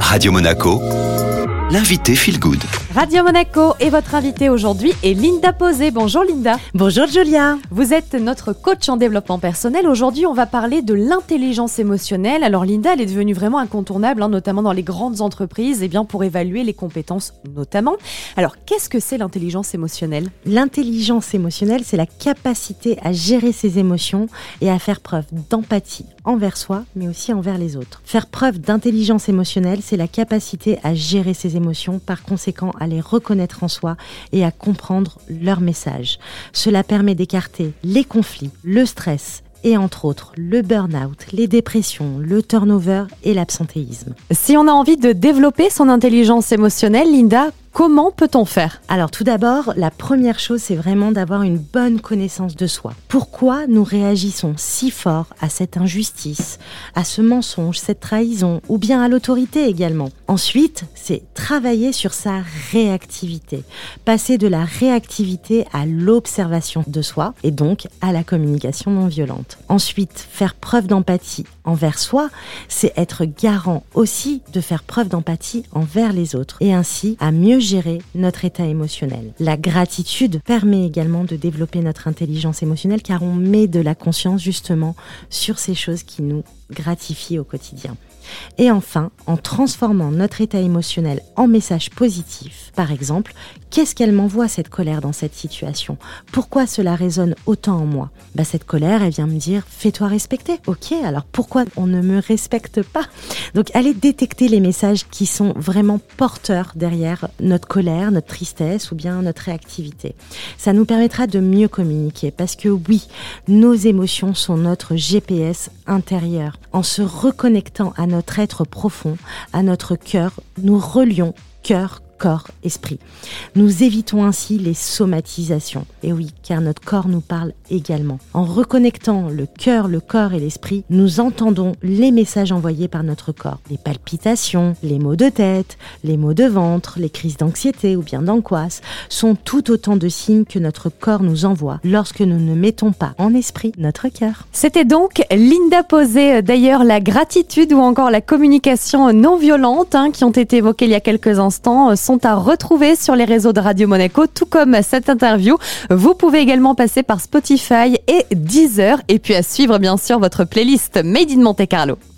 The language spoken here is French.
Radio Monaco, l'invité Feel Good. Radio Monaco et votre invitée aujourd'hui est Linda Posé. Bonjour Linda. Bonjour Julia. Vous êtes notre coach en développement personnel. Aujourd'hui, on va parler de l'intelligence émotionnelle. Alors Linda, elle est devenue vraiment incontournable, hein, notamment dans les grandes entreprises, et eh bien pour évaluer les compétences notamment. Alors qu'est-ce que c'est l'intelligence émotionnelle? L'intelligence émotionnelle, c'est la capacité à gérer ses émotions et à faire preuve d'empathie envers soi, mais aussi envers les autres. Faire preuve d'intelligence émotionnelle, c'est la capacité à gérer ses émotions, par conséquent à les reconnaître en soi et à comprendre leur message. Cela permet d'écarter les conflits, le stress, et entre autres le burn-out, les dépressions, le turnover et l'absentéisme. Si on a envie de développer son intelligence émotionnelle, Linda, Comment peut-on faire? Alors tout d'abord, la première chose, c'est vraiment d'avoir une bonne connaissance de soi. Pourquoi nous réagissons si fort à cette injustice, à ce mensonge, cette trahison, ou bien à l'autorité également? Ensuite, c'est travailler sur sa réactivité. Passer de la réactivité à l'observation de soi et donc à la communication non violente. Ensuite, faire preuve d'empathie envers soi, c'est être garant aussi de faire preuve d'empathie envers les autres et ainsi à mieux gérer notre état émotionnel. La gratitude permet également de développer notre intelligence émotionnelle car on met de la conscience justement sur ces choses qui nous gratifient au quotidien. Et enfin, en transformant notre état émotionnel en message positif, par exemple, qu'est-ce qu'elle m'envoie cette colère dans cette situation? Pourquoi cela résonne autant en moi? Bah, Cette colère, elle vient me dire fais-toi respecter. Ok, alors pourquoi on ne me respecte pas? Donc allez détecter les messages qui sont vraiment porteurs derrière notre colère, notre tristesse ou bien notre réactivité. Ça nous permettra de mieux communiquer parce que oui, nos émotions sont notre GPS intérieur. En se reconnectant à notre être profond, à notre cœur, nous relions cœur, corps, esprit. Nous évitons ainsi les somatisations. Et oui, car notre corps nous parle également. En reconnectant le cœur, le corps et l'esprit, nous entendons les messages envoyés par notre corps. Les palpitations, les maux de tête, les maux de ventre, les crises d'anxiété ou bien d'angoisse sont tout autant de signes que notre corps nous envoie lorsque nous ne mettons pas en esprit notre cœur. C'était donc Linda Posé, d'ailleurs la gratitude ou encore la communication non violente hein, qui ont été évoquées il y a quelques instants sont à retrouver sur les réseaux de Radio Monaco, tout comme cette interview. Vous pouvez également passer par Spotify et Deezer, et puis à suivre bien sûr votre playlist Made in Monte Carlo.